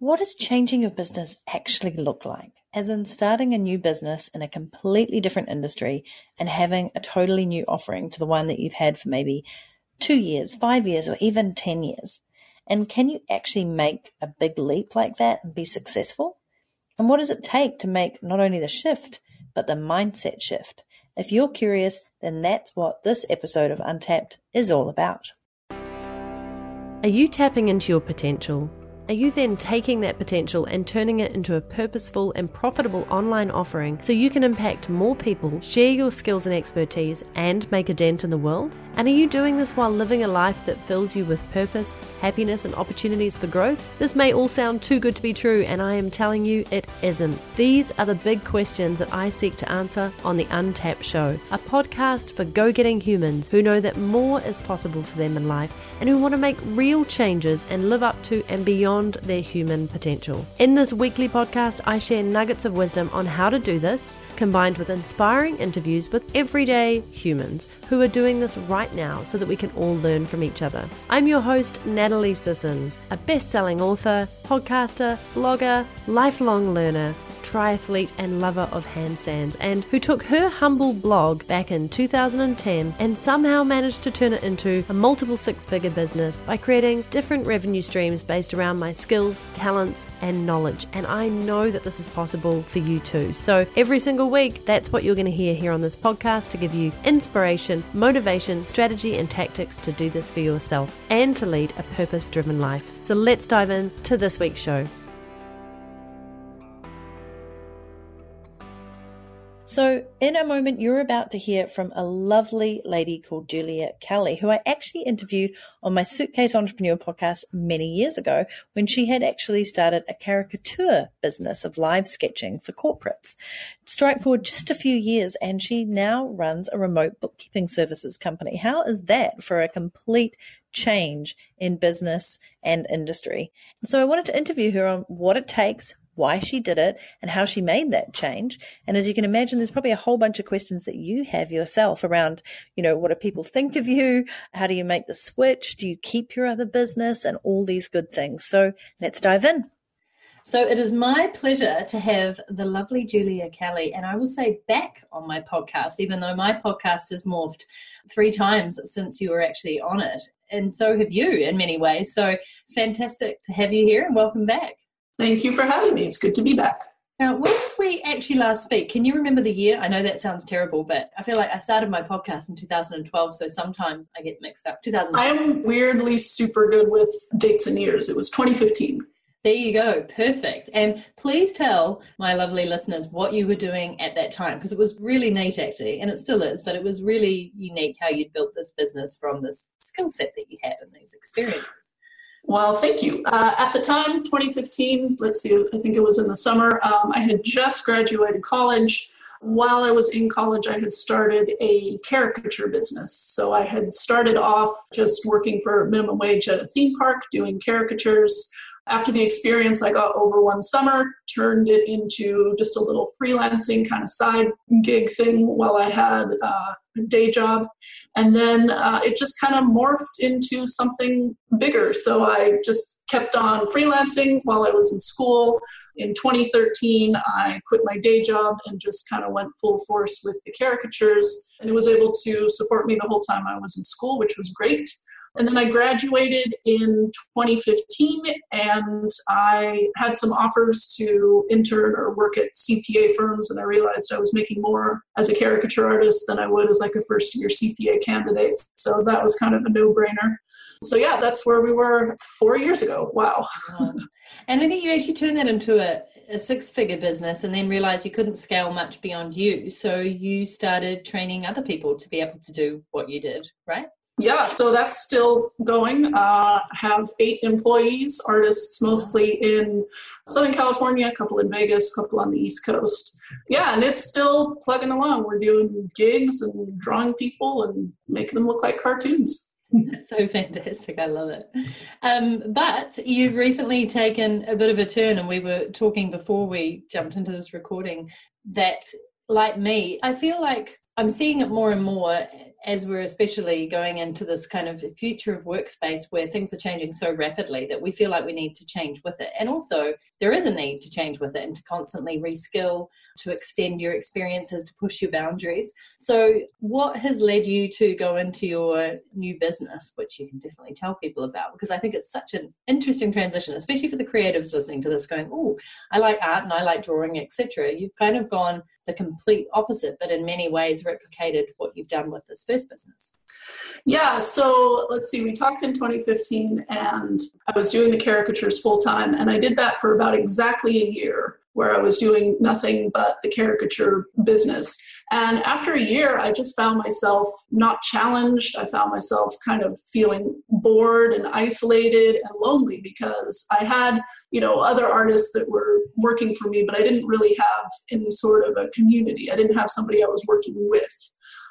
What does changing your business actually look like? As in starting a new business in a completely different industry and having a totally new offering to the one that you've had for maybe two years, five years, or even 10 years. And can you actually make a big leap like that and be successful? And what does it take to make not only the shift, but the mindset shift? If you're curious, then that's what this episode of Untapped is all about. Are you tapping into your potential? Are you then taking that potential and turning it into a purposeful and profitable online offering so you can impact more people, share your skills and expertise, and make a dent in the world? And are you doing this while living a life that fills you with purpose, happiness, and opportunities for growth? This may all sound too good to be true, and I am telling you it isn't. These are the big questions that I seek to answer on the Untapped Show, a podcast for go getting humans who know that more is possible for them in life and who want to make real changes and live up to and beyond beyond their human potential. In this weekly podcast, I share nuggets of wisdom on how to do this, combined with inspiring interviews with everyday humans who are doing this right now so that we can all learn from each other. I'm your host, Natalie Sisson, a best selling author, podcaster, blogger, lifelong learner triathlete and lover of handstands, and who took her humble blog back in 2010 and somehow managed to turn it into a multiple six figure business by creating different revenue streams based around my skills, talents, and knowledge. And I know that this is possible for you too. So every single week, that's what you're going to hear here on this podcast to give you inspiration, motivation, strategy, and tactics to do this for yourself and to lead a purpose driven life. So let's dive in to this week's show. So, in a moment, you're about to hear from a lovely lady called Julia Kelly, who I actually interviewed on my Suitcase Entrepreneur podcast many years ago when she had actually started a caricature business of live sketching for corporates. Strike forward just a few years, and she now runs a remote bookkeeping services company. How is that for a complete change in business and industry? So, I wanted to interview her on what it takes why she did it and how she made that change. And as you can imagine, there's probably a whole bunch of questions that you have yourself around, you know, what do people think of you? How do you make the switch? Do you keep your other business and all these good things? So let's dive in. So it is my pleasure to have the lovely Julia Kelly, and I will say back on my podcast, even though my podcast has morphed three times since you were actually on it. And so have you in many ways. So fantastic to have you here and welcome back. Thank you for having me. It's good to be back. Now, when did we actually last speak? Can you remember the year? I know that sounds terrible, but I feel like I started my podcast in 2012, so sometimes I get mixed up. 2000. I'm weirdly super good with dates and years. It was 2015. There you go. Perfect. And please tell my lovely listeners what you were doing at that time because it was really neat, actually, and it still is, but it was really unique how you'd built this business from this skill set that you had and these experiences. Well, thank you. Uh, at the time, 2015, let's see, I think it was in the summer, um, I had just graduated college. While I was in college, I had started a caricature business. So I had started off just working for minimum wage at a theme park, doing caricatures. After the experience I got over one summer, turned it into just a little freelancing kind of side gig thing while I had uh, a day job. And then uh, it just kind of morphed into something bigger. So I just kept on freelancing while I was in school. In 2013, I quit my day job and just kind of went full force with the caricatures. And it was able to support me the whole time I was in school, which was great. And then I graduated in 2015 and I had some offers to intern or work at CPA firms. And I realized I was making more as a caricature artist than I would as like a first year CPA candidate. So that was kind of a no brainer. So yeah, that's where we were four years ago. Wow. and I think you actually turned that into a, a six figure business and then realized you couldn't scale much beyond you. So you started training other people to be able to do what you did, right? Yeah, so that's still going. Uh, have eight employees, artists mostly in Southern California, a couple in Vegas, a couple on the East Coast. Yeah, and it's still plugging along. We're doing gigs and drawing people and making them look like cartoons. That's so fantastic. I love it. Um, but you've recently taken a bit of a turn, and we were talking before we jumped into this recording that, like me, I feel like I'm seeing it more and more as we're especially going into this kind of future of workspace where things are changing so rapidly that we feel like we need to change with it. And also, there is a need to change with it and to constantly reskill, to extend your experiences, to push your boundaries. So, what has led you to go into your new business, which you can definitely tell people about? Because I think it's such an interesting transition, especially for the creatives listening to this, going, Oh, I like art and I like drawing, etc. You've kind of gone the complete opposite, but in many ways replicated what you've done with this first business. Yeah, so let's see, we talked in 2015 and I was doing the caricatures full time, and I did that for about exactly a year where I was doing nothing but the caricature business. And after a year, I just found myself not challenged. I found myself kind of feeling bored and isolated and lonely because I had, you know, other artists that were working for me, but I didn't really have any sort of a community. I didn't have somebody I was working with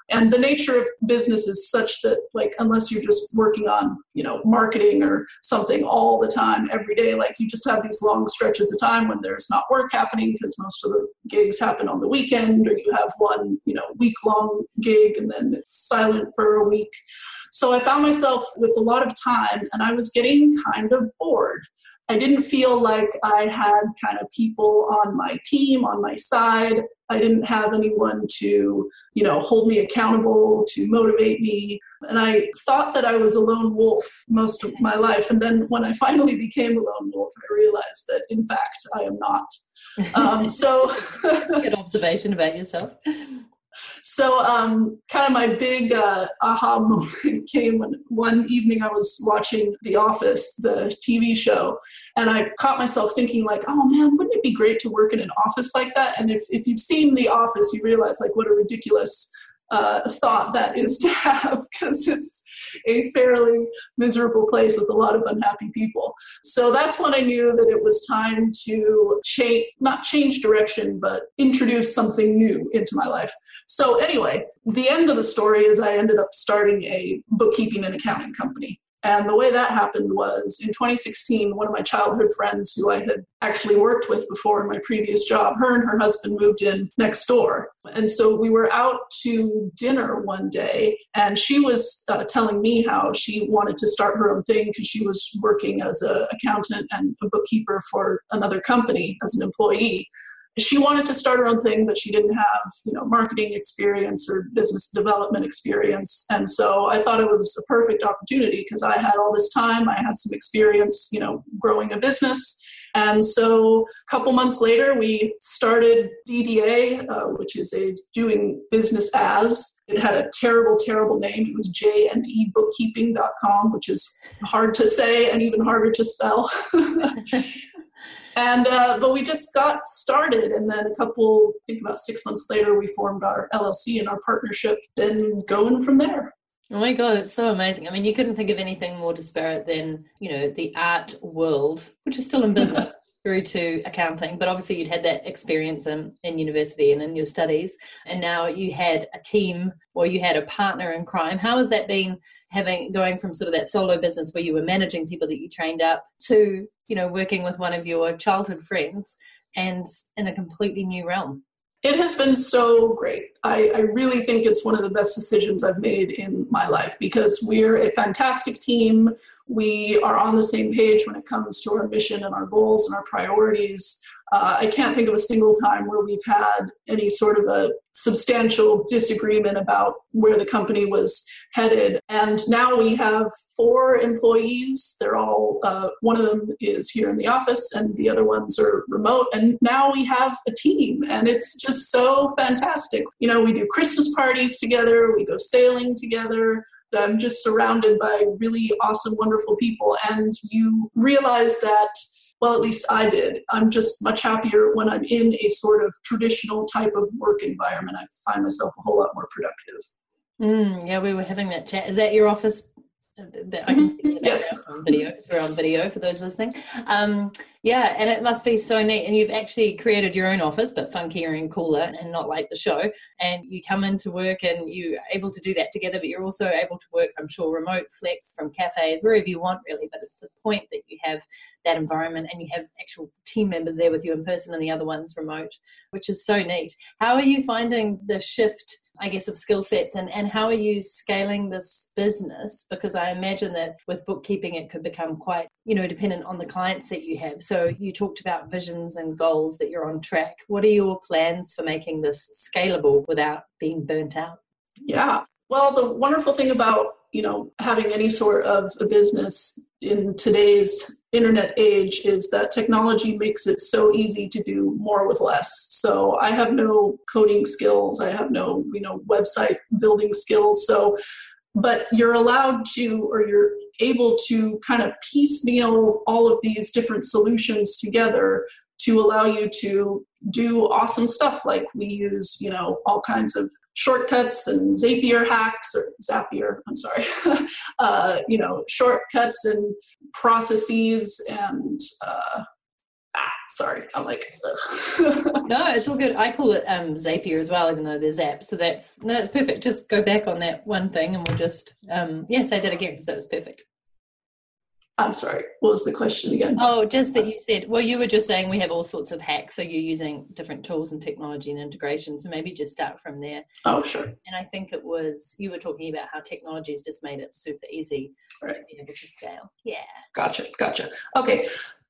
and the nature of business is such that like unless you're just working on you know marketing or something all the time every day like you just have these long stretches of time when there's not work happening because most of the gigs happen on the weekend or you have one you know week long gig and then it's silent for a week. So i found myself with a lot of time and i was getting kind of bored I didn't feel like I had kind of people on my team, on my side. I didn't have anyone to, you know, hold me accountable, to motivate me. And I thought that I was a lone wolf most of my life. And then when I finally became a lone wolf, I realized that in fact I am not. Um, so, good observation about yourself. So, um, kind of my big uh, aha moment came when one evening I was watching The Office, the TV show, and I caught myself thinking, like, oh man, wouldn't it be great to work in an office like that? And if, if you've seen The Office, you realize, like, what a ridiculous thought that is to have because it's a fairly miserable place with a lot of unhappy people. So that's when I knew that it was time to change, not change direction, but introduce something new into my life. So, anyway, the end of the story is I ended up starting a bookkeeping and accounting company. And the way that happened was in 2016, one of my childhood friends who I had actually worked with before in my previous job, her and her husband moved in next door. And so we were out to dinner one day, and she was uh, telling me how she wanted to start her own thing because she was working as an accountant and a bookkeeper for another company as an employee she wanted to start her own thing but she didn't have you know marketing experience or business development experience. And so i thought it was a perfect opportunity because i had all this time i had some experience you know growing a business. And so a couple months later we started DBA uh, which is a doing business as. It had a terrible terrible name. It was jndebookkeeping.com which is hard to say and even harder to spell And uh, but we just got started, and then a couple, I think about six months later, we formed our LLC and our partnership, and going from there. Oh my god, it's so amazing! I mean, you couldn't think of anything more disparate than you know the art world, which is still in business. through to accounting, but obviously you'd had that experience in, in university and in your studies, and now you had a team or you had a partner in crime. How has that been having going from sort of that solo business where you were managing people that you trained up to you know working with one of your childhood friends and in a completely new realm it has been so great. I, I, really think it's one of the best decisions I've made in my life because we're a fantastic team. We are on the same page when it comes to our mission and our goals and our priorities. Uh, I can't think of a single time where we've had any sort of a substantial disagreement about where the company was headed. And now we have four employees. They're all, uh, one of them is here in the office, and the other ones are remote. And now we have a team, and it's just so fantastic. You know, we do Christmas parties together, we go sailing together. I'm just surrounded by really awesome, wonderful people. And you realize that well, at least I did. I'm just much happier when I'm in a sort of traditional type of work environment. I find myself a whole lot more productive. Mm, yeah, we were having that chat. Is that your office I can see mm-hmm. yes. on video because we're on video for those listening. Um, yeah, and it must be so neat. And you've actually created your own office, but funkier and cooler and not like the show. And you come into work and you're able to do that together, but you're also able to work, I'm sure, remote flex from cafes, wherever you want, really. But it's the point that you have that environment and you have actual team members there with you in person and the other ones remote, which is so neat. How are you finding the shift I guess, of skill sets and, and how are you scaling this business? Because I imagine that with bookkeeping, it could become quite, you know, dependent on the clients that you have. So you talked about visions and goals that you're on track. What are your plans for making this scalable without being burnt out? Yeah. Well, the wonderful thing about you know having any sort of a business in today's internet age is that technology makes it so easy to do more with less. So i have no coding skills. I have no you know website building skills. So but you're allowed to or you're able to kind of piecemeal all of these different solutions together to allow you to do awesome stuff. Like we use you know all kinds of shortcuts and zapier hacks or zapier i'm sorry. Uh, you know shortcuts and processes and uh, ah, sorry i'm like no it's all good. I call it um, zapier as well even though there's apps so that's no that's perfect. Just go back on that one thing and we'll just um, yeah say that again because that was perfect I'm sorry, what was the question again? Oh, just that you said, well, you were just saying we have all sorts of hacks. So you're using different tools and technology and integration. So maybe just start from there. Oh, sure. And I think it was, you were talking about how technology has just made it super easy right. to be able to scale. Yeah. Gotcha, gotcha. Okay.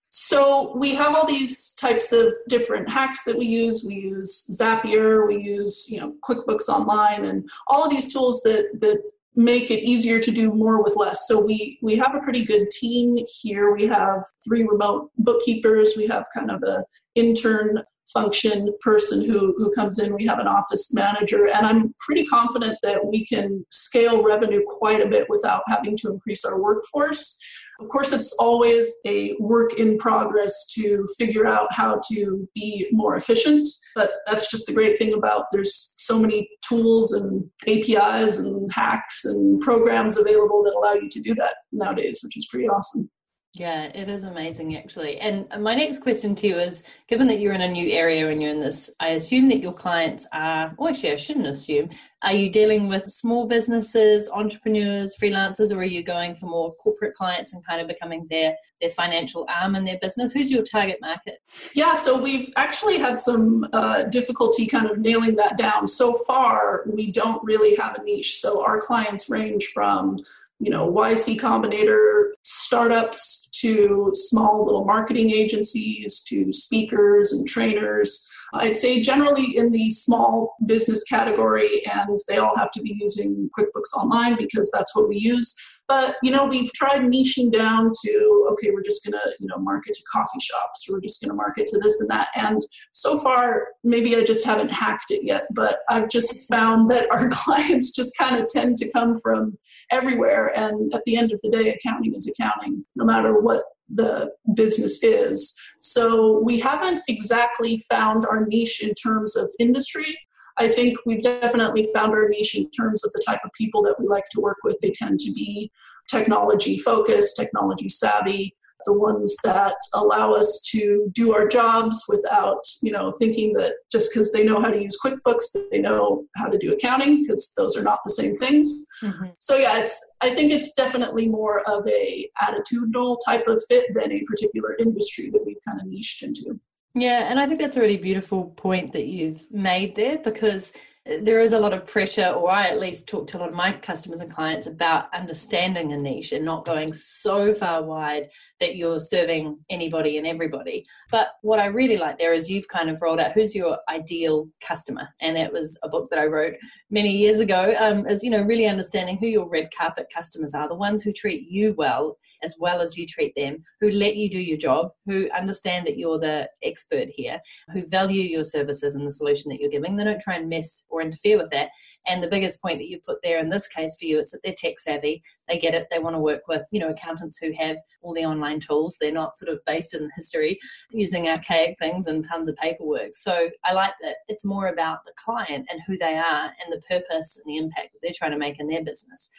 So we have all these types of different hacks that we use. We use Zapier, we use, you know, QuickBooks Online, and all of these tools that that make it easier to do more with less. So we we have a pretty good team here. We have three remote bookkeepers. We have kind of a intern function person who who comes in. We have an office manager, and I'm pretty confident that we can scale revenue quite a bit without having to increase our workforce. Of course, it's always a work in progress to figure out how to be more efficient, but that's just the great thing about there's so many tools and APIs and hacks and programs available that allow you to do that nowadays, which is pretty awesome. Yeah, it is amazing actually. And my next question to you is given that you're in a new area and you're in this, I assume that your clients are, or actually, I shouldn't assume, are you dealing with small businesses, entrepreneurs, freelancers, or are you going for more corporate clients and kind of becoming their, their financial arm in their business? Who's your target market? Yeah, so we've actually had some uh, difficulty kind of nailing that down. So far, we don't really have a niche. So our clients range from you know, YC Combinator startups to small little marketing agencies to speakers and trainers. Uh, I'd say generally in the small business category, and they all have to be using QuickBooks Online because that's what we use. But you know, we've tried niching down to okay, we're just gonna you know market to coffee shops, we're just gonna market to this and that. And so far, maybe I just haven't hacked it yet, but I've just found that our clients just kind of tend to come from everywhere. And at the end of the day, accounting is accounting, no matter what the business is. So we haven't exactly found our niche in terms of industry, I think we've definitely found our niche in terms of the type of people that we like to work with. They tend to be technology focused, technology savvy, the ones that allow us to do our jobs without, you know, thinking that just because they know how to use QuickBooks, they know how to do accounting, because those are not the same things. Mm-hmm. So yeah, it's I think it's definitely more of a attitudinal type of fit than a particular industry that we've kind of niched into. Yeah, and I think that's a really beautiful point that you've made there because there is a lot of pressure, or I at least talk to a lot of my customers and clients about understanding a niche and not going so far wide that you're serving anybody and everybody. But what I really like there is you've kind of rolled out who's your ideal customer, and that was a book that I wrote many years ago. Um, is you know really understanding who your red carpet customers are, the ones who treat you well as well as you treat them, who let you do your job, who understand that you're the expert here, who value your services and the solution that you're giving. They don't try and mess or interfere with that. And the biggest point that you put there in this case for you is that they're tech savvy. They get it. They want to work with, you know, accountants who have all the online tools. They're not sort of based in history using archaic things and tons of paperwork. So I like that it's more about the client and who they are and the purpose and the impact that they're trying to make in their business.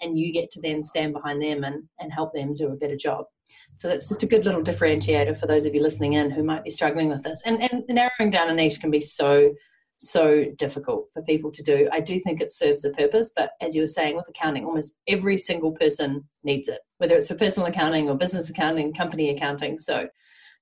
And you get to then stand behind them and, and help them do a better job. So that's just a good little differentiator for those of you listening in who might be struggling with this. And, and narrowing down a niche can be so so difficult for people to do. I do think it serves a purpose, but as you were saying with accounting, almost every single person needs it, whether it's for personal accounting or business accounting, company accounting. So,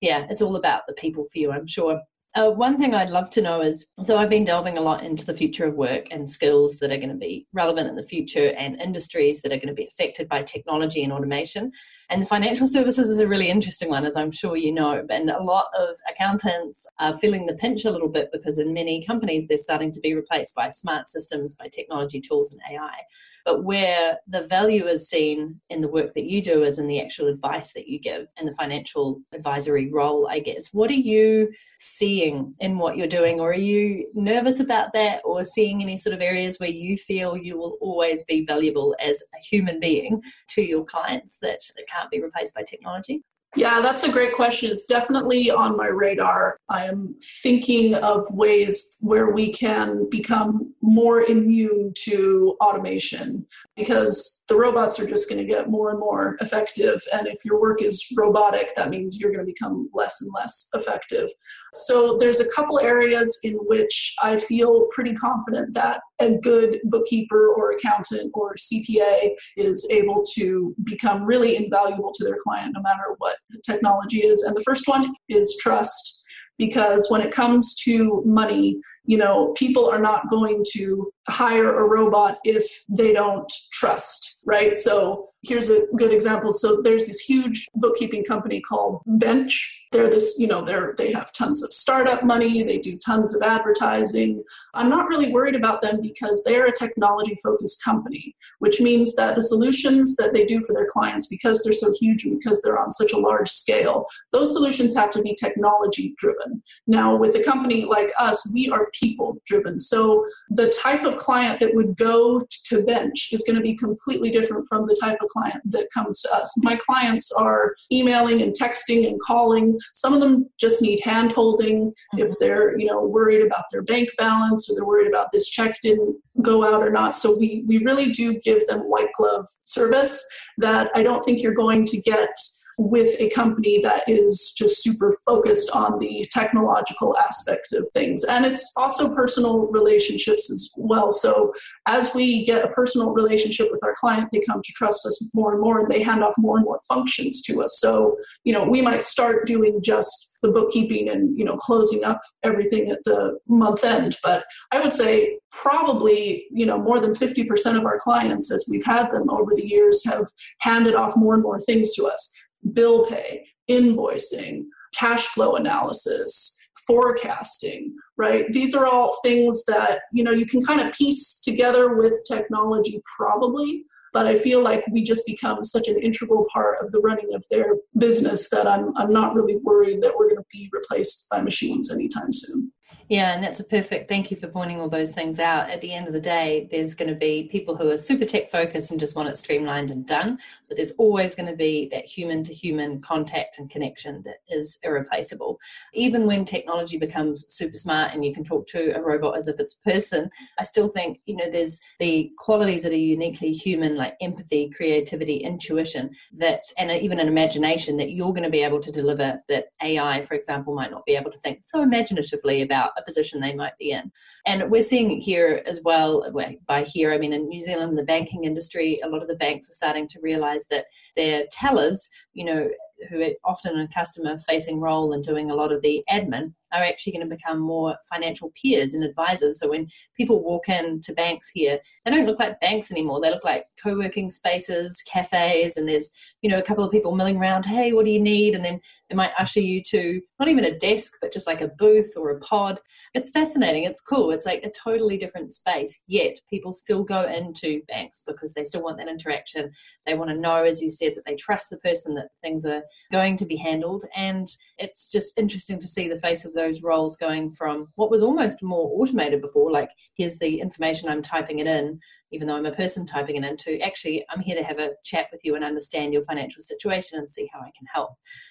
yeah, it's all about the people for you, I'm sure. Uh, one thing I'd love to know is so I've been delving a lot into the future of work and skills that are going to be relevant in the future and industries that are going to be affected by technology and automation. And the financial services is a really interesting one, as I'm sure you know. And a lot of accountants are feeling the pinch a little bit because in many companies they're starting to be replaced by smart systems, by technology tools, and AI. But where the value is seen in the work that you do is in the actual advice that you give and the financial advisory role, I guess. What are you seeing in what you're doing, or are you nervous about that, or seeing any sort of areas where you feel you will always be valuable as a human being to your clients that can't be replaced by technology? Yeah, that's a great question. It's definitely on my radar. I am thinking of ways where we can become more immune to automation because the robots are just going to get more and more effective. And if your work is robotic, that means you're going to become less and less effective. So there's a couple areas in which I feel pretty confident that a good bookkeeper or accountant or CPA is able to become really invaluable to their client no matter what the technology is. And the first one is trust because when it comes to money, you know, people are not going to hire a robot if they don't trust, right? So here's a good example. So there's this huge bookkeeping company called Bench. They're this, you know, they're they have tons of startup money, they do tons of advertising. I'm not really worried about them because they're a technology focused company, which means that the solutions that they do for their clients because they're so huge and because they're on such a large scale, those solutions have to be technology driven. Now with a company like us, we are people driven. So the type of client that would go to Bench is going to be completely different from the type of client that comes to us. My clients are emailing and texting and calling. Some of them just need hand holding mm-hmm. if they're, you know, worried about their bank balance or they're worried about this check didn't go out or not. So we we really do give them white glove service that I don't think you're going to get with a company that is just super focused on the technological aspect of things. And it's also personal relationships as well. So as we get a personal relationship with our client, they come to trust us more and more and they hand off more and more functions to us. So, you know, we might start doing just the bookkeeping and you know closing up everything at the month end but i would say probably you know more than 50% of our clients as we've had them over the years have handed off more and more things to us bill pay, invoicing, cash flow analysis, forecasting, right? These are all things that, you know, you can kind of piece together with technology probably, but I feel like we just become such an integral part of the running of their business that I'm I'm not really worried that we're going to be replaced by machines anytime soon. Yeah, and that's a perfect thank you for pointing all those things out. At the end of the day, there's going to be people who are super tech focused and just want it streamlined and done, but there's always going to be that human to human contact and connection that is irreplaceable. Even when technology becomes super smart and you can talk to a robot as if it's a person, I still think, you know, there's the qualities that are uniquely human, like empathy, creativity, intuition, that and even an imagination that you're going to be able to deliver that AI, for example, might not be able to think so imaginatively about a position they might be in. And we're seeing here as well, by here, I mean, in New Zealand, the banking industry, a lot of the banks are starting to realize that their tellers, you know, who are often a customer facing role and doing a lot of the admin are actually going to become more financial peers and advisors. So when people walk into banks here, they don't look like banks anymore. They look like co-working spaces, cafes, and there's, you know, a couple of people milling around, hey, what do you need? And then they might usher you to not even a desk, but just like a booth or a pod. It's fascinating. It's cool. It's like a totally different space. Yet people still go into banks because they still want that interaction. They want to know, as you said, that they trust the person that things are going to be handled. And it's just interesting to see the face of those roles going from what was almost more automated before, like here's the information, I'm typing it in, even though I'm a person typing it into, actually, I'm here to have a chat with you and understand your financial situation and see how I can help.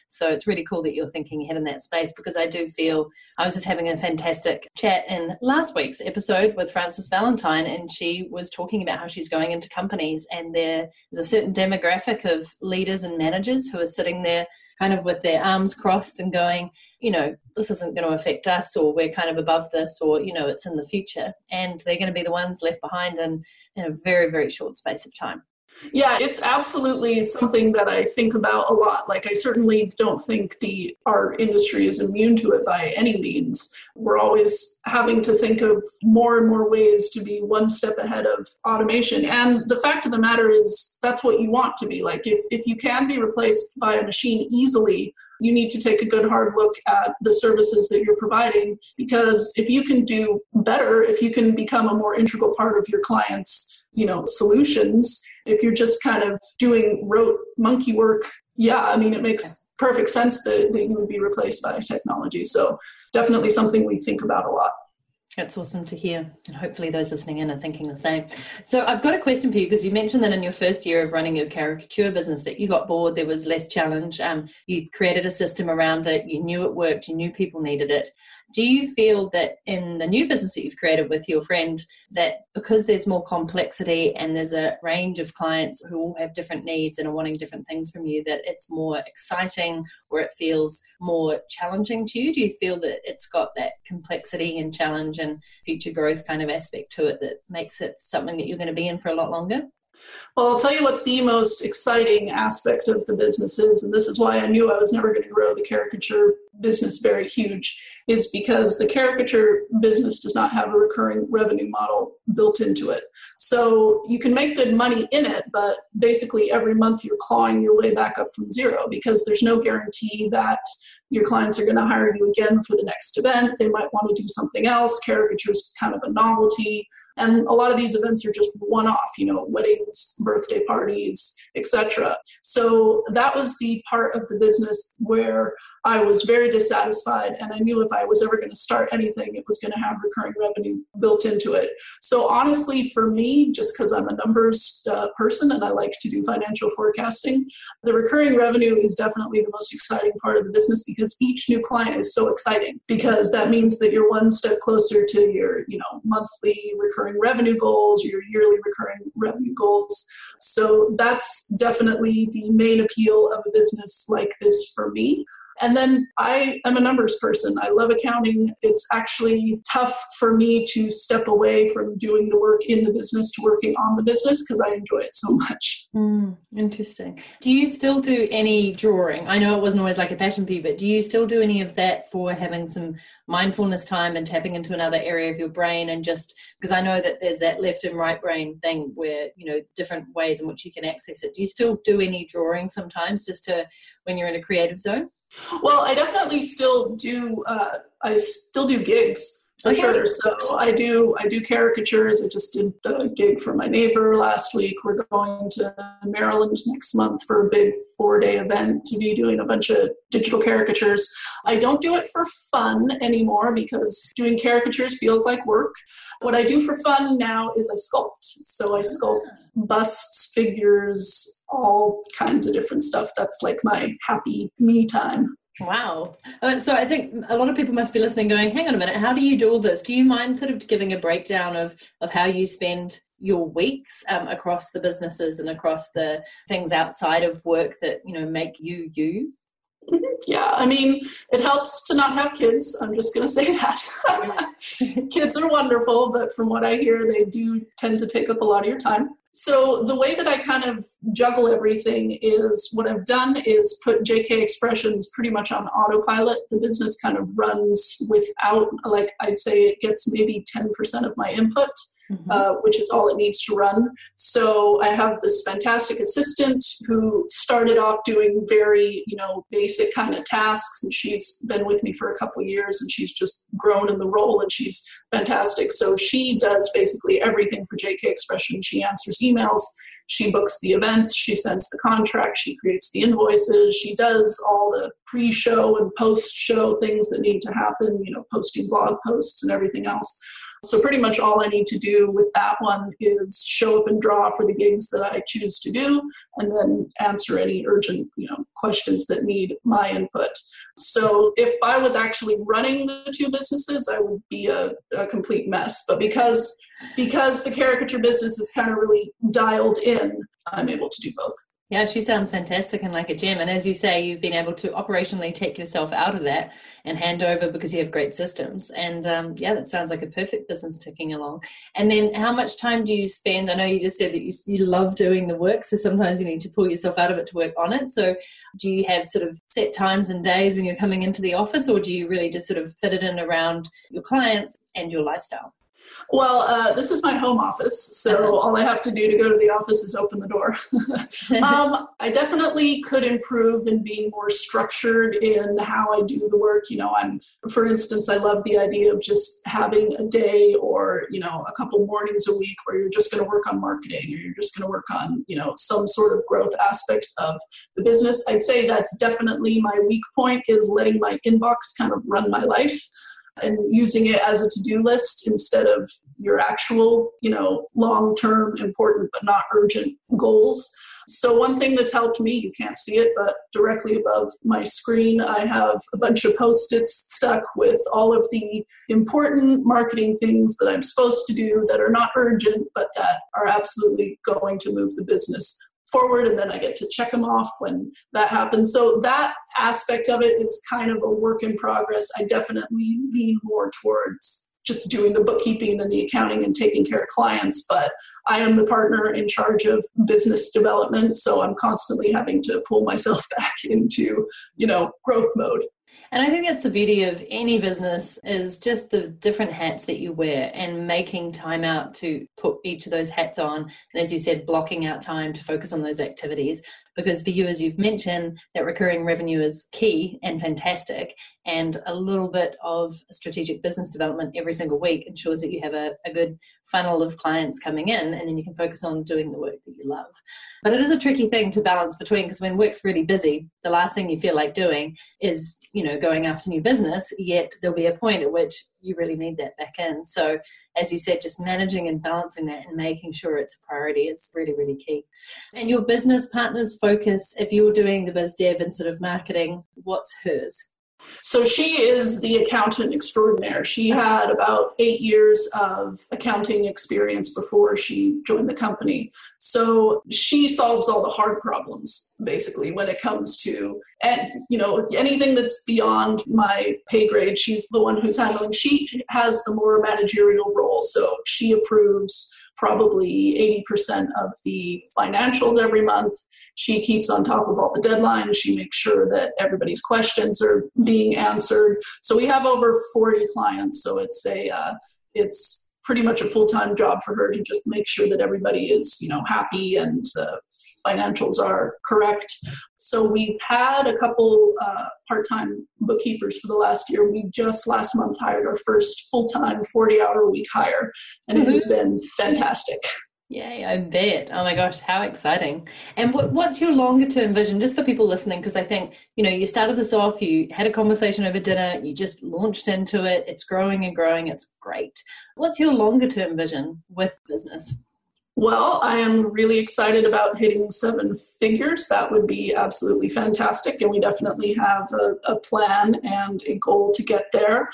So it's really cool that you're thinking ahead in that space because I do feel I was just having a fantastic chat in last week's episode with Frances Valintine, and she was talking about how she's going into companies and there is a certain demographic of leaders and managers who are sitting there kind of with their arms crossed and going, you know, this isn't going to affect us, or we're kind of above this, or, you know, it's in the future. And they're going to be the ones left behind in, in a very, very short space of time. Yeah, it's absolutely something that I think about a lot. Like, I certainly don't think the art industry is immune to it by any means. We're always having to think of more and more ways to be one step ahead of automation. And the fact of the matter is, that's what you want to be. Like, if, if you can be replaced by a machine easily, you need to take a good hard look at the services that you're providing because if you can do better, if you can become a more integral part of your clients' you know solutions if you're just kind of doing rote monkey work yeah i mean it makes perfect sense that, that you would be replaced by technology so definitely something we think about a lot that's awesome to hear. And hopefully, those listening in are thinking the same. So, I've got a question for you because you mentioned that in your first year of running your caricature business, that you got bored, there was less challenge. Um, you created a system around it, you knew it worked, you knew people needed it do you feel that in the new business that you've created with your friend that because there's more complexity and there's a range of clients who all have different needs and are wanting different things from you that it's more exciting or it feels more challenging to you? Do you feel that it's got that complexity and challenge and future growth kind of aspect to it that makes it something that you're going to be in for a lot longer well, I'll tell you what the most exciting aspect of the business is, and this is why I knew I was never going to grow the caricature business very huge, is because the caricature business does not have a recurring revenue model built into it. So you can make good money in it, but basically every month you're clawing your way back up from zero because there's no guarantee that your clients are going to hire you again for the next event. They might want to do something else. Caricature is kind of a novelty and a lot of these events are just one off you know weddings birthday parties etc so that was the part of the business where I was very dissatisfied, and I knew if I was ever going to start anything, it was going to have recurring revenue built into it. So, honestly, for me, just because I'm a numbers uh, person and I like to do financial forecasting, the recurring revenue is definitely the most exciting part of the business because each new client is so exciting because that means that you're one step closer to your, you know, monthly recurring revenue goals your yearly recurring revenue goals. So, that's definitely the main appeal of a business like this for me. And then I am a numbers person. I love accounting. It's actually tough for me to step away from doing the work in the business to working on the business because I enjoy it so much. Mm, interesting. Do you still do any drawing? I know it wasn't always like a passion for you, but do you still do any of that for having some mindfulness time and tapping into another area of your brain and just because I know that there's that left and right brain thing where you know different ways in which you can access it. Do you still do any drawing sometimes just to when you're in a creative zone? Well, I definitely still do. Uh, I still do gigs for okay. sure. So I do. I do caricatures. I just did a gig for my neighbor last week. We're going to Maryland next month for a big four-day event to be doing a bunch of digital caricatures. I don't do it for fun anymore because doing caricatures feels like work. What I do for fun now is I sculpt. So I sculpt busts, figures, all kinds of different stuff. That's like my happy me time. Wow. Uh, so I think a lot of people must be listening going, hang on a minute, how do you do all this? Do you mind sort of giving a breakdown of, of how you spend your weeks um, across the businesses and across the things outside of work that, you know, make you you? Mm-hmm. Yeah, I mean, it helps to not have kids. I'm just going to say that. kids are wonderful, but from what I hear, they do tend to take up a lot of your time. So the way that I kind of juggle everything is what I've done is put JK Expressions pretty much on autopilot. The business kind of runs without, like I'd say, it gets maybe 10% of my input mm-hmm. uh, which is all it needs to run. So I have this fantastic assistant who started off doing very, you know, basic kind of tasks, and she's been with me for a couple years, and she's just grown in the role, and she's fantastic. So she does basically everything for JK Expression. She answers emails. She books the events, she sends the contract, she creates the invoices, she does all the pre show and post show things that need to happen, you know, posting blog posts and everything else. So pretty much all I need to do with that one is show up and draw for the gigs that I choose to do, and then answer any urgent, you know, questions that need my input. So if I was actually running the two businesses, I would be a, a complete mess. But because because the caricature business is kind of really dialed in, I'm able to do both. Yeah, she sounds fantastic and like a gem. And as you say, you've been able to operationally take yourself out of that and hand over because you have great systems. And um, yeah, that sounds like a perfect business ticking along. And then how much time do you spend? I know you just said that you, you love doing the work, so sometimes you need to pull yourself out of it to work on it. So do you have sort of set times and days when you're coming into the office, or do you really just sort of fit it in around your clients and your lifestyle? Well, uh, this is my home office, so all I have to do to go to the office is open the door. um, I definitely could improve in being more structured in how I do the work. You know, I'm, for instance, I love the idea of just having a day or you know a couple mornings a week where you're just going to work on marketing or you're just going to work on you know some sort of growth aspect of the business. I'd say that's definitely my weak point is letting my inbox kind of run my life and using it as a to-do list instead of your actual, you know, long-term important but not urgent goals. So one thing that's helped me, you can't see it, but directly above my screen, I have a bunch of post-its stuck with all of the important marketing things that I'm supposed to do that are not urgent, but that are absolutely going to move the business forward and then I get to check them off when that happens. So that aspect of it is kind of a work in progress. I definitely lean more towards just doing the bookkeeping and the accounting and taking care of clients, but I am the partner in charge of business development, so I'm constantly having to pull myself back into, you know, growth mode. And I think that's the beauty of any business is just the different hats that you wear and making time out to put each of those hats on. And as you said, blocking out time to focus on those activities because for you, as you've mentioned, that recurring revenue is key and fantastic. And a little bit of strategic business development every single week ensures that you have a, a good funnel of clients coming in, and then you can focus on doing the work that you love. But it is a tricky thing to balance between because when work's really busy, the last thing you feel like doing is, you know, going after new business, yet there'll be a point at which you really need that back in. So, as you said, just managing and balancing that and making sure it's a priority is really, really key. And your business partner's focus, if you're doing the biz dev and sort of marketing, what's hers? So she is the accountant extraordinaire. She had about eight years of accounting experience before she joined the company. So she solves all the hard problems, basically, when it comes to and you know anything that's beyond my pay grade. She's the one who's handling. She has the more managerial role, so she approves probably 80% of the financials every month. She keeps on top of all the deadlines. She makes sure that everybody's questions are being answered. So we have over 40 clients. So it's a uh, it's pretty much a full-time job for her to just make sure that everybody is you know happy and the financials are correct. So we've had a couple uh, part-time bookkeepers for the last year. We just last month hired our first full-time 40 hour a week hire and mm-hmm. it has been fantastic Yay, I bet. Oh my gosh, how exciting. And what, what's your longer term vision, just for people listening? Because I think, you know, you started this off, you had a conversation over dinner, you just launched into it, it's growing and growing, it's great. What's your longer term vision with business? Well, I am really excited about hitting seven figures. That would be absolutely fantastic. And we definitely have a, a plan and a goal to get there.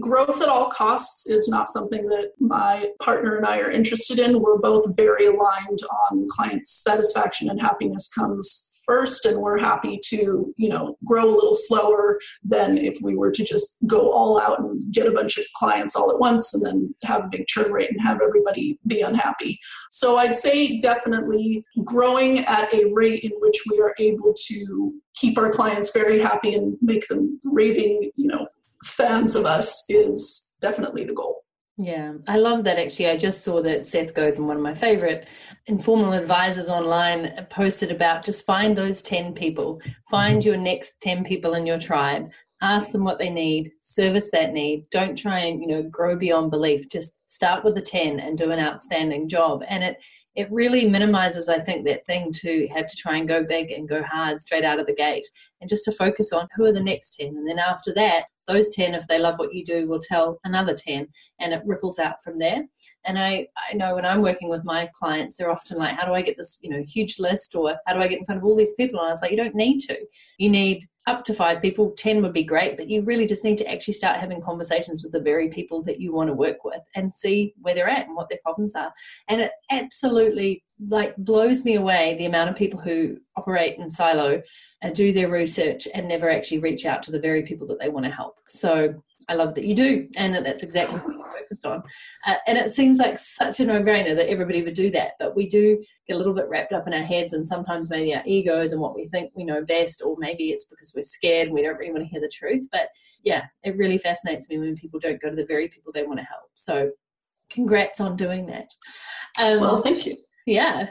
Growth at all costs is not something that my partner and I are interested in. We're both very aligned on client satisfaction and happiness comes first and we're happy to you know grow a little slower than if we were to just go all out and get a bunch of clients all at once and then have a big churn rate and have everybody be unhappy so i'd say definitely growing at a rate in which we are able to keep our clients very happy and make them raving you know fans of us is definitely the goal. Yeah, I love that actually. I just saw that Seth Godin, one of my favorite informal advisors online, posted about just find those 10 people, find mm-hmm. your next 10 people in your tribe, ask them what they need, service that need. Don't try and, you know, grow beyond belief. Just start with the 10 and do an outstanding job. And it it really minimizes, I think, that thing to have to try and go big and go hard straight out of the gate and just to focus on who are the next 10. And then after that, those 10, if they love what you do, will tell another 10 and it ripples out from there. And I, I know when I'm working with my clients, they're often like, how do I get this, you know, huge list or how do I get in front of all these people? And I was like, you don't need to. You need up to five people, 10 would be great, but you really just need to actually start having conversations with the very people that you want to work with and see where they're at and what their problems are. And it absolutely like blows me away the amount of people who operate in silo and do their research and never actually reach out to the very people that they want to help. So I love that you do, and that that's exactly what you're focused on. Uh, and it seems like such a no-brainer that everybody would do that, but we do get a little bit wrapped up in our heads, and sometimes maybe our egos and what we think we know best, or maybe it's because we're scared and we don't really want to hear the truth. But yeah, it really fascinates me when people don't go to the very people they want to help. So, congrats on doing that. Um, well, thank you. Yeah.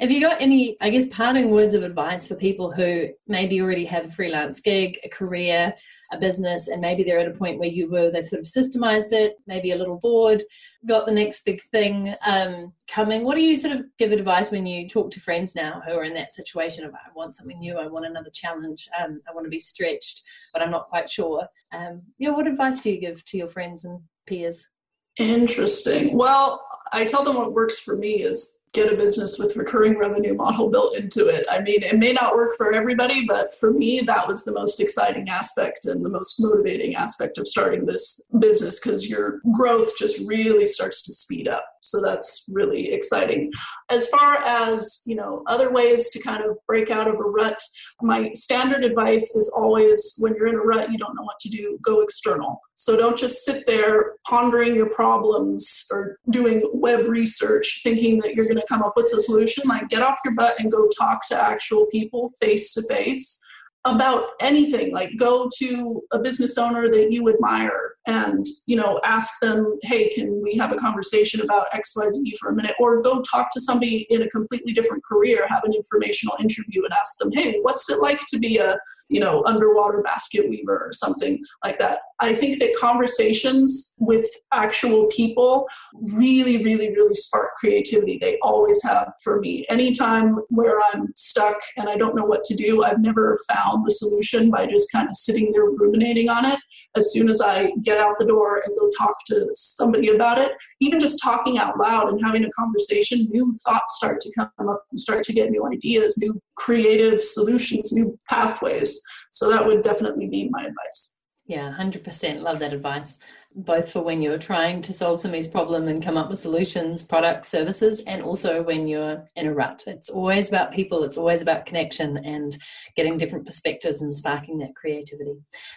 Have you got any, I guess, parting words of advice for people who maybe already have a freelance gig, a career, a business, and maybe they're at a point where you were, they've sort of systemized it, maybe a little bored, got the next big thing um, coming? What do you sort of give advice when you talk to friends now who are in that situation of, I want something new, I want another challenge, um, I want to be stretched, but I'm not quite sure? Um, yeah, what advice do you give to your friends and peers? Interesting. Well, I tell them what works for me is get a business with recurring revenue model built into it. I mean, it may not work for everybody, but for me, that was the most exciting aspect and the most motivating aspect of starting this business because your growth just really starts to speed up. So that's really exciting. As far as, you know, other ways to kind of break out of a rut, my standard advice is always when you're in a rut, you don't know what to do, go external. So don't just sit there pondering your problems or doing web research thinking that you're going to come up with the solution. Like get off your butt and go talk to actual people face to face about anything like go to a business owner that you admire and you know ask them hey can we have a conversation about xyz for a minute? Or go talk to somebody in a completely different career have an informational interview and ask them hey what's it like to be a you know underwater basket weaver or something like that? I think that conversations with actual people really really really spark creativity. They always have for me. Anytime where i'm stuck and i don't know what to do i've never found the solution by just kind of sitting there ruminating on it. As soon as i get out the door and go talk to somebody about it. Even just talking out loud and having a conversation new thoughts start to come up and start to get new ideas new creative solutions new pathways. So that would definitely be my advice. Yeah 100% love that advice both for when you're trying to solve somebody's problem and come up with solutions, products, services, and also when you're in a rut. It's always about people, it's always about connection and getting different perspectives and sparking that creativity.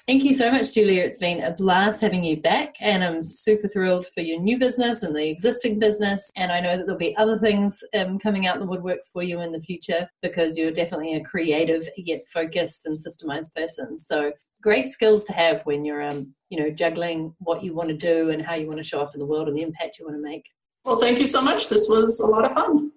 Thank you so much, Julia. It's been a blast having you back, and I'm super thrilled for your new business and the existing business. And I know that there'll be other things um, coming out the woodworks for you in the future because you're definitely a creative yet focused and systemized person. So great skills to have when you're um, you know juggling what you want to do and how you want to show up in the world and the impact you want to make well thank you so much this was a lot of fun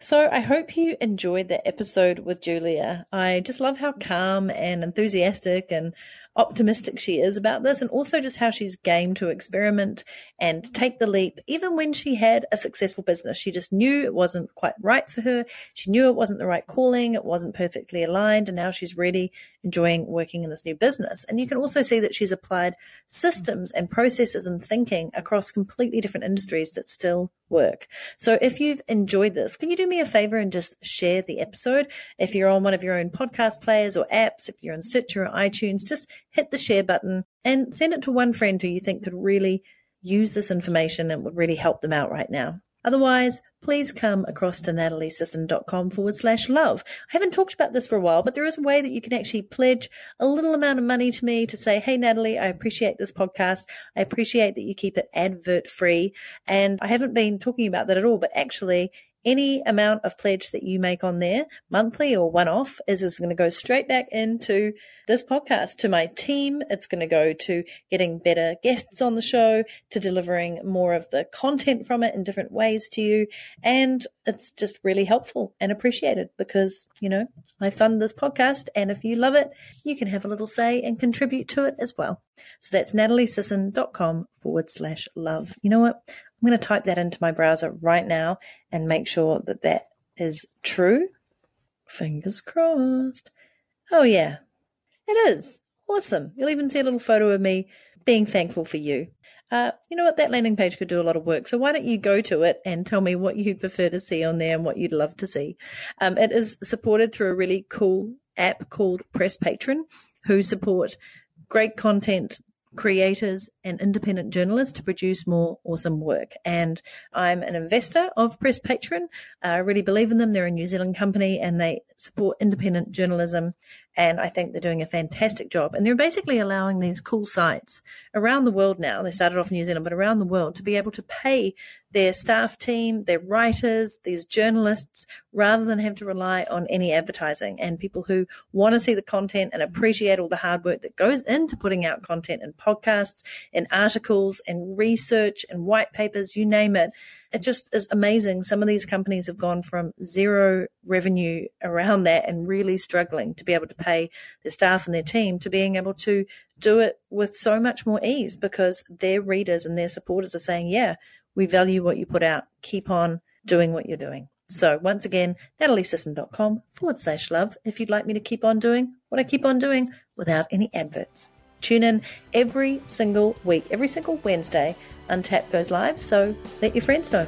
so I hope you enjoyed the episode with Julia. I just love how calm and enthusiastic and optimistic she is about this and also just how she's game to experiment and take the leap. Even when she had a successful business, she just knew it wasn't quite right for her. She knew it wasn't the right calling. It wasn't perfectly aligned. And now she's really enjoying working in this new business. And you can also see that she's applied systems and processes and thinking across completely different industries that still work. So if you've enjoyed this, can you do me a favor and just share the episode? If you're on one of your own podcast players or apps, if you're on Stitcher or iTunes, just hit the share button and send it to one friend who you think could really use this information and would really help them out right now. Otherwise, please come across to nataliesisson.com forward slash love. I haven't talked about this for a while, but there is a way that you can actually pledge a little amount of money to me to say, Hey, Natalie, I appreciate this podcast. I appreciate that you keep it advert free. And I haven't been talking about that at all, but actually any amount of pledge that you make on there, monthly or one off, is, is going to go straight back into this podcast, to my team. It's going to go to getting better guests on the show, to delivering more of the content from it in different ways to you. And it's just really helpful and appreciated because, you know, I fund this podcast. And if you love it, you can have a little say and contribute to it as well. So that's nataliesisson.com forward slash love. You know what? I'm going to type that into my browser right now and make sure that that is true. Fingers crossed. Oh, yeah, it is. Awesome. You'll even see a little photo of me being thankful for you. Uh, you know what? That landing page could do a lot of work. So why don't you go to it and tell me what you'd prefer to see on there and what you'd love to see? Um, it is supported through a really cool app called Press Patron who support great content creators and independent journalists to produce more awesome work. And I'm an investor of Press Patron. I really believe in them. They're a New Zealand company and they support independent journalism. And I think they're doing a fantastic job. And they're basically allowing these cool sites around the world now. They started off in New Zealand, but around the world to be able to pay their staff team, their writers, these journalists, rather than have to rely on any advertising and people who want to see the content and appreciate all the hard work that goes into putting out content and podcasts and articles and research and white papers, you name it. It just is amazing. Some of these companies have gone from zero revenue around that and really struggling to be able to pay their staff and their team to being able to do it with so much more ease because their readers and their supporters are saying, yeah, we value what you put out. Keep on doing what you're doing. So once again, nataliesisson.com forward slash love if you'd like me to keep on doing what I keep on doing without any adverts. Tune in every single week, every single Wednesday. Untap goes live, so let your friends know.